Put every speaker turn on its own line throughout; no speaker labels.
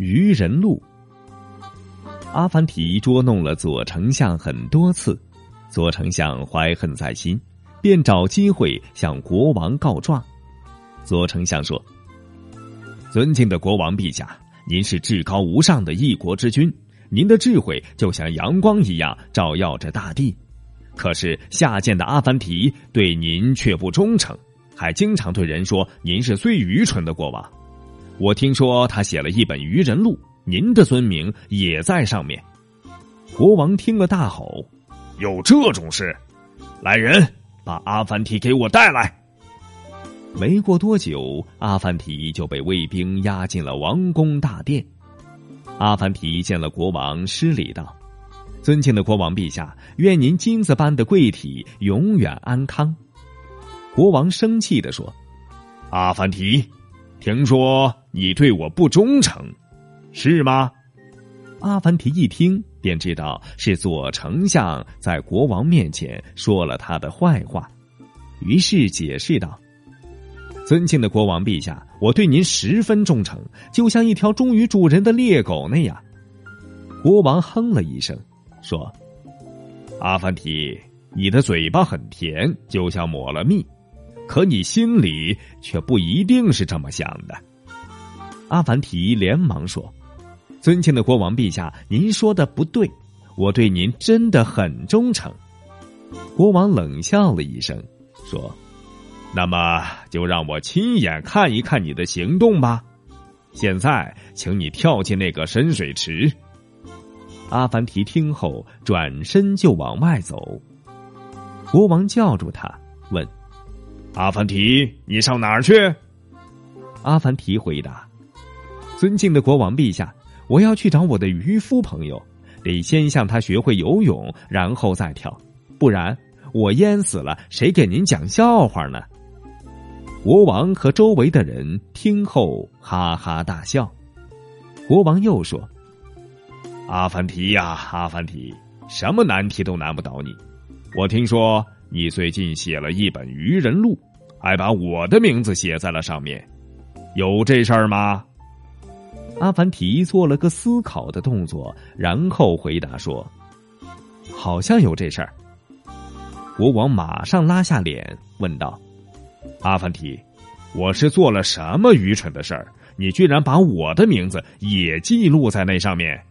愚人路。阿凡提捉弄了左丞相很多次，左丞相怀恨在心，便找机会向国王告状。左丞相说：“尊敬的国王陛下，您是至高无上的一国之君，您的智慧就像阳光一样照耀着大地。可是下贱的阿凡提对您却不忠诚，还经常对人说您是最愚蠢的国王。”我听说他写了一本愚人录，您的尊名也在上面。国王听了大吼：“有这种事！来人，把阿凡提给我带来！”没过多久，阿凡提就被卫兵押进了王宫大殿。阿凡提见了国王，施礼道：“尊敬的国王陛下，愿您金子般的贵体永远安康。”国王生气的说：“阿凡提。”听说你对我不忠诚，是吗？阿凡提一听便知道是左丞相在国王面前说了他的坏话，于是解释道：“尊敬的国王陛下，我对您十分忠诚，就像一条忠于主人的猎狗那样。”国王哼了一声，说：“阿凡提，你的嘴巴很甜，就像抹了蜜。”可你心里却不一定是这么想的，阿凡提连忙说：“尊敬的国王陛下，您说的不对，我对您真的很忠诚。”国王冷笑了一声，说：“那么就让我亲眼看一看你的行动吧。现在，请你跳进那个深水池。”阿凡提听后转身就往外走，国王叫住他，问。阿凡提，你上哪儿去？阿凡提回答：“尊敬的国王陛下，我要去找我的渔夫朋友，得先向他学会游泳，然后再跳，不然我淹死了，谁给您讲笑话呢？”国王和周围的人听后哈哈大笑。国王又说：“阿凡提呀，阿凡提，什么难题都难不倒你。我听说。”你最近写了一本愚人录，还把我的名字写在了上面，有这事儿吗？阿凡提做了个思考的动作，然后回答说：“好像有这事儿。”国王马上拉下脸问道：“阿凡提，我是做了什么愚蠢的事儿？你居然把我的名字也记录在那上面？”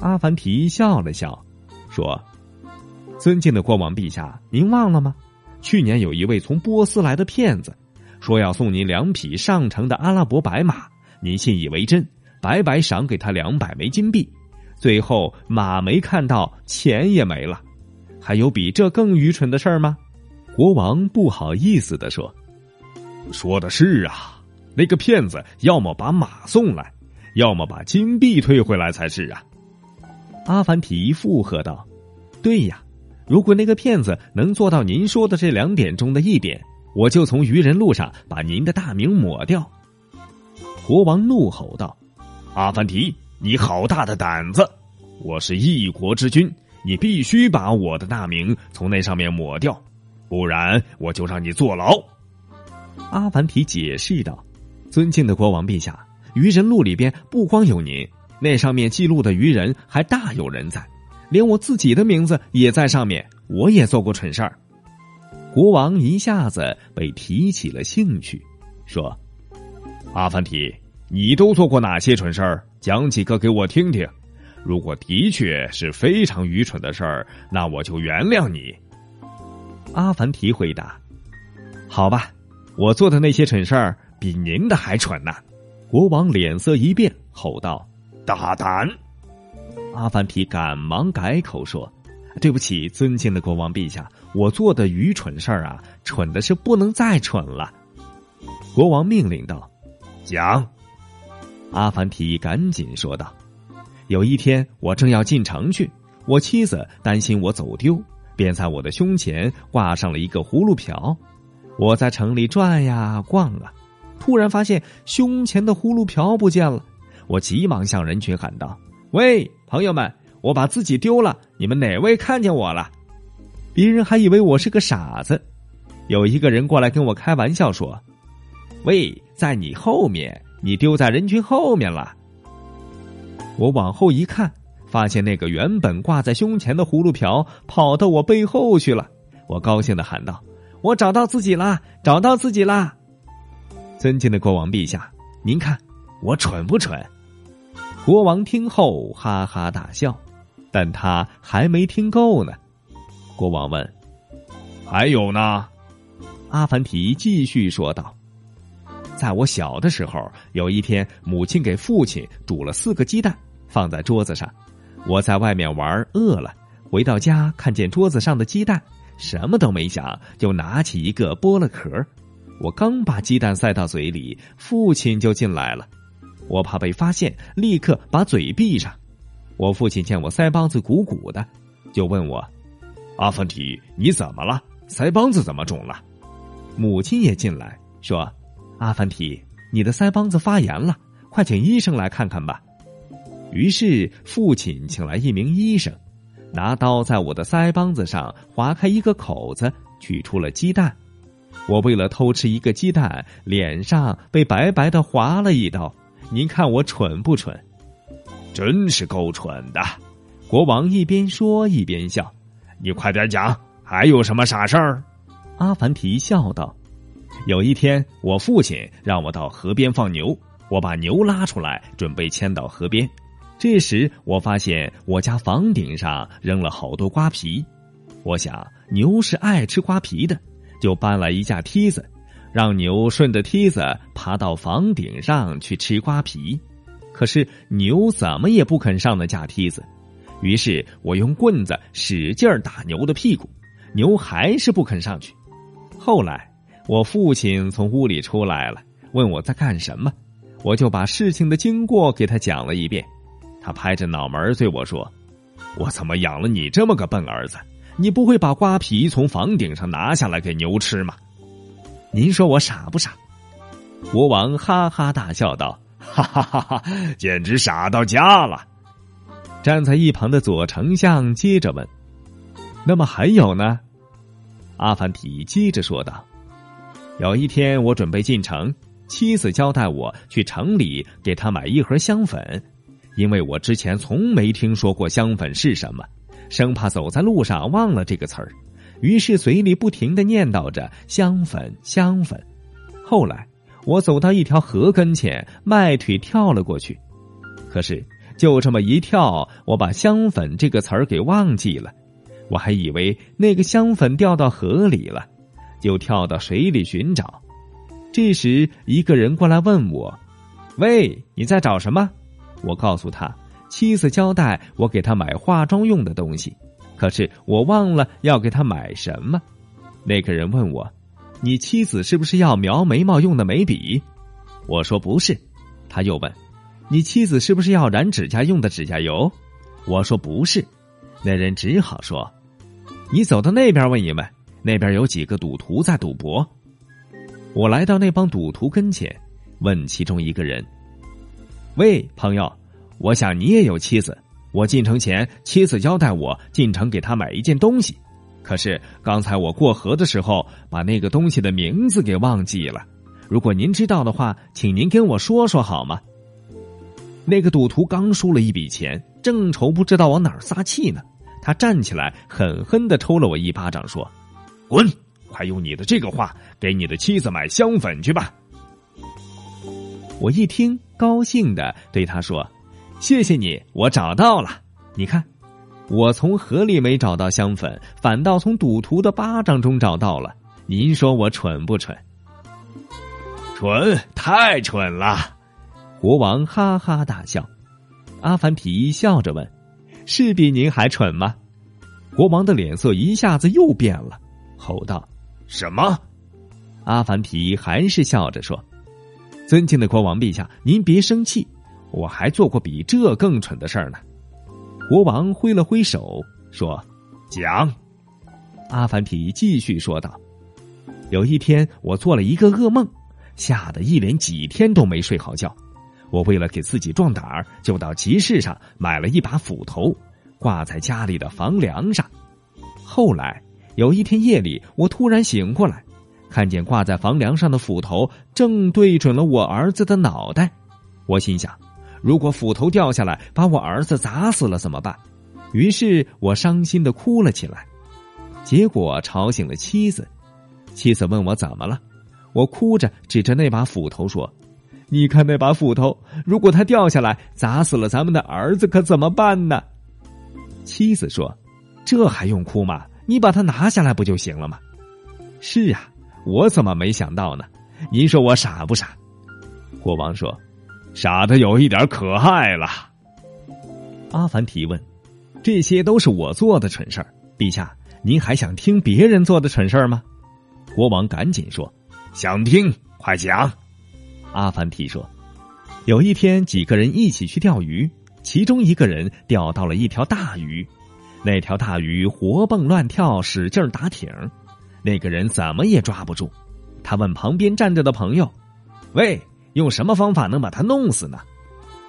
阿凡提笑了笑，说。尊敬的国王陛下，您忘了吗？去年有一位从波斯来的骗子，说要送您两匹上乘的阿拉伯白马，您信以为真，白白赏给他两百枚金币，最后马没看到，钱也没了。还有比这更愚蠢的事儿吗？国王不好意思的说：“说的是啊，那个骗子要么把马送来，要么把金币退回来才是啊。”阿凡提附和道：“对呀。”如果那个骗子能做到您说的这两点中的一点，我就从愚人路上把您的大名抹掉。国王怒吼道：“阿凡提，你好大的胆子！我是一国之君，你必须把我的大名从那上面抹掉，不然我就让你坐牢。”阿凡提解释道：“尊敬的国王陛下，愚人录里边不光有您，那上面记录的愚人还大有人在。”连我自己的名字也在上面，我也做过蠢事儿。国王一下子被提起了兴趣，说：“阿凡提，你都做过哪些蠢事儿？讲几个给我听听。如果的确是非常愚蠢的事儿，那我就原谅你。”阿凡提回答：“好吧，我做的那些蠢事儿比您的还蠢呢。”国王脸色一变，吼道：“大胆！”阿凡提赶忙改口说：“对不起，尊敬的国王陛下，我做的愚蠢事儿啊，蠢的是不能再蠢了。”国王命令道：“讲。”阿凡提赶紧说道：“有一天，我正要进城去，我妻子担心我走丢，便在我的胸前挂上了一个葫芦瓢。我在城里转呀逛啊，突然发现胸前的葫芦瓢不见了，我急忙向人群喊道：‘喂！’”朋友们，我把自己丢了，你们哪位看见我了？别人还以为我是个傻子。有一个人过来跟我开玩笑说：“喂，在你后面，你丢在人群后面了。”我往后一看，发现那个原本挂在胸前的葫芦瓢跑到我背后去了。我高兴的喊道：“我找到自己啦！找到自己啦！”尊敬的国王陛下，您看我蠢不蠢？国王听后哈哈大笑，但他还没听够呢。国王问：“还有呢？”阿凡提继续说道：“在我小的时候，有一天，母亲给父亲煮了四个鸡蛋，放在桌子上。我在外面玩，饿了，回到家看见桌子上的鸡蛋。”什么都没想，就拿起一个剥了壳。我刚把鸡蛋塞到嘴里，父亲就进来了。我怕被发现，立刻把嘴闭上。我父亲见我腮帮子鼓鼓的，就问我：“阿凡提，你怎么了？腮帮子怎么肿了？”母亲也进来，说：“阿凡提，你的腮帮子发炎了，快请医生来看看吧。”于是父亲请来一名医生。拿刀在我的腮帮子上划开一个口子，取出了鸡蛋。我为了偷吃一个鸡蛋，脸上被白白的划了一刀。您看我蠢不蠢？真是够蠢的！国王一边说一边笑。你快点讲，还有什么傻事儿？阿凡提笑道：“有一天，我父亲让我到河边放牛，我把牛拉出来，准备牵到河边。”这时，我发现我家房顶上扔了好多瓜皮。我想牛是爱吃瓜皮的，就搬来一架梯子，让牛顺着梯子爬到房顶上去吃瓜皮。可是牛怎么也不肯上那架梯子，于是我用棍子使劲打牛的屁股，牛还是不肯上去。后来，我父亲从屋里出来了，问我在干什么，我就把事情的经过给他讲了一遍。他拍着脑门对我说：“我怎么养了你这么个笨儿子？你不会把瓜皮从房顶上拿下来给牛吃吗？”您说我傻不傻？国王哈哈大笑道：“哈哈哈哈，简直傻到家了。”站在一旁的左丞相接着问：“那么还有呢？”阿凡提接着说道：“有一天我准备进城，妻子交代我去城里给他买一盒香粉。”因为我之前从没听说过香粉是什么，生怕走在路上忘了这个词儿，于是嘴里不停的念叨着香粉香粉。后来我走到一条河跟前，迈腿跳了过去，可是就这么一跳，我把香粉这个词儿给忘记了，我还以为那个香粉掉到河里了，就跳到水里寻找。这时一个人过来问我：“喂，你在找什么？”我告诉他，妻子交代我给他买化妆用的东西，可是我忘了要给他买什么。那个人问我：“你妻子是不是要描眉毛用的眉笔？”我说：“不是。”他又问：“你妻子是不是要染指甲用的指甲油？”我说：“不是。”那人只好说：“你走到那边问一问，那边有几个赌徒在赌博。”我来到那帮赌徒跟前，问其中一个人。喂，朋友，我想你也有妻子。我进城前，妻子交代我进城给她买一件东西，可是刚才我过河的时候，把那个东西的名字给忘记了。如果您知道的话，请您跟我说说好吗？那个赌徒刚输了一笔钱，正愁不知道往哪儿撒气呢，他站起来狠狠的抽了我一巴掌，说：“滚！快用你的这个话给你的妻子买香粉去吧。”我一听，高兴的对他说：“谢谢你，我找到了。你看，我从河里没找到香粉，反倒从赌徒的巴掌中找到了。您说我蠢不蠢？蠢，太蠢了！”国王哈哈大笑。阿凡提笑着问：“是比您还蠢吗？”国王的脸色一下子又变了，吼道：“什么？”阿凡提还是笑着说。尊敬的国王陛下，您别生气，我还做过比这更蠢的事儿呢。国王挥了挥手说：“讲。”阿凡提继续说道：“有一天，我做了一个噩梦，吓得一连几天都没睡好觉。我为了给自己壮胆儿，就到集市上买了一把斧头，挂在家里的房梁上。后来有一天夜里，我突然醒过来。”看见挂在房梁上的斧头正对准了我儿子的脑袋，我心想：如果斧头掉下来把我儿子砸死了怎么办？”于是我伤心的哭了起来，结果吵醒了妻子。妻子问我怎么了，我哭着指着那把斧头说：“你看那把斧头，如果它掉下来砸死了咱们的儿子，可怎么办呢？”妻子说：“这还用哭吗？你把它拿下来不就行了吗？”是啊，我怎么没想到呢？您说我傻不傻？国王说：“傻的有一点可爱了。”阿凡提问。这些都是我做的蠢事儿，陛下，您还想听别人做的蠢事儿吗？国王赶紧说：“想听，快讲。”阿凡提说：“有一天，几个人一起去钓鱼，其中一个人钓到了一条大鱼，那条大鱼活蹦乱跳，使劲打挺，那个人怎么也抓不住。他问旁边站着的朋友：‘喂，用什么方法能把它弄死呢？’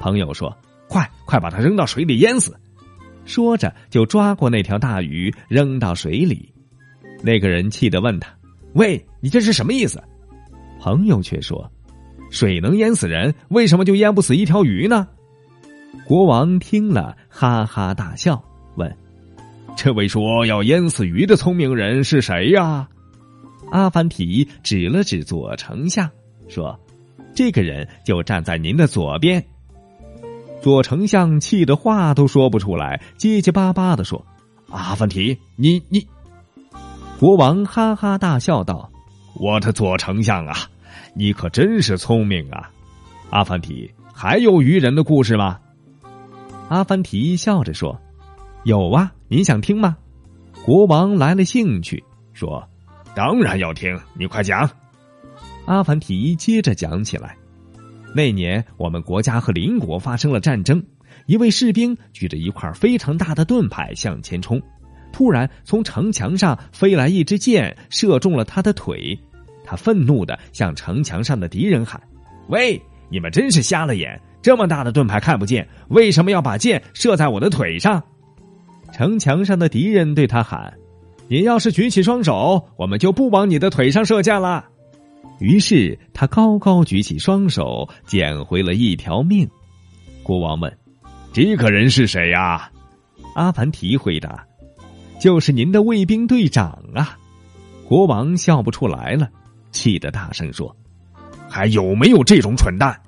朋友说：‘快快把它扔到水里淹死。’”说着，就抓过那条大鱼扔到水里。那个人气得问他：“喂，你这是什么意思？”朋友却说：“水能淹死人，为什么就淹不死一条鱼呢？”国王听了，哈哈大笑，问：“这位说要淹死鱼的聪明人是谁呀？”阿凡提指了指左丞相，说：“这个人就站在您的左边。”左丞相气得话都说不出来，结结巴巴的说：“阿凡提，你你。”国王哈哈大笑道：“我的左丞相啊，你可真是聪明啊！”阿凡提，还有愚人的故事吗？阿凡提笑着说：“有啊，您想听吗？”国王来了兴趣，说：“当然要听，你快讲。”阿凡提接着讲起来。那年，我们国家和邻国发生了战争。一位士兵举着一块非常大的盾牌向前冲，突然从城墙上飞来一支箭，射中了他的腿。他愤怒的向城墙上的敌人喊：“喂，你们真是瞎了眼！这么大的盾牌看不见，为什么要把箭射在我的腿上？”城墙上的敌人对他喊：“你要是举起双手，我们就不往你的腿上射箭了。”于是他高高举起双手，捡回了一条命。国王问：“这个人是谁呀？”阿凡提回答：“就是您的卫兵队长啊！”国王笑不出来了，气得大声说：“还有没有这种蠢蛋？”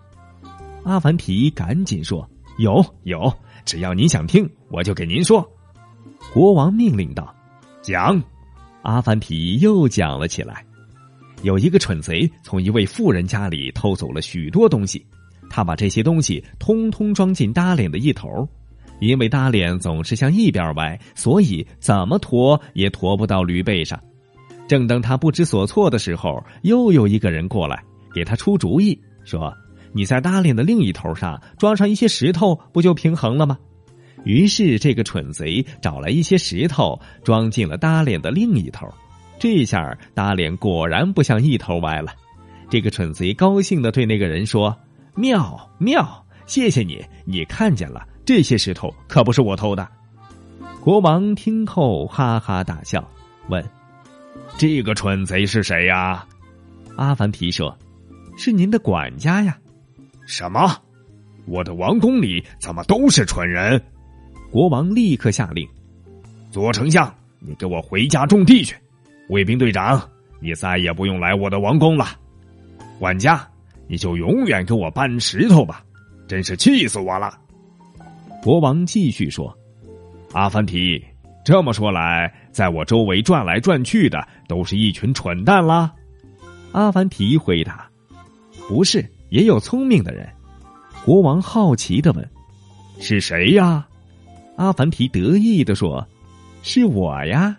阿凡提赶紧说：“有有，只要您想听，我就给您说。”国王命令道：“讲。”阿凡提又讲了起来。有一个蠢贼从一位富人家里偷走了许多东西，他把这些东西通通装进搭脸的一头，因为搭脸总是向一边歪，所以怎么驮也驮不到驴背上。正当他不知所措的时候，又有一个人过来给他出主意，说：“你在搭脸的另一头上装上一些石头，不就平衡了吗？”于是这个蠢贼找来一些石头，装进了搭脸的另一头。这下大脸果然不像一头歪了，这个蠢贼高兴的对那个人说：“妙妙，谢谢你，你看见了，这些石头可不是我偷的。”国王听后哈哈大笑，问：“这个蠢贼是谁呀？”阿凡提说：“是您的管家呀。”什么？我的王宫里怎么都是蠢人？国王立刻下令：“左丞相，你给我回家种地去。”卫兵队长，你再也不用来我的王宫了。管家，你就永远给我搬石头吧，真是气死我了。国王继续说：“阿凡提，这么说来，在我周围转来转去的都是一群蠢蛋啦。”阿凡提回答：“不是，也有聪明的人。”国王好奇的问：“是谁呀？”阿凡提得意的说：“是我呀。”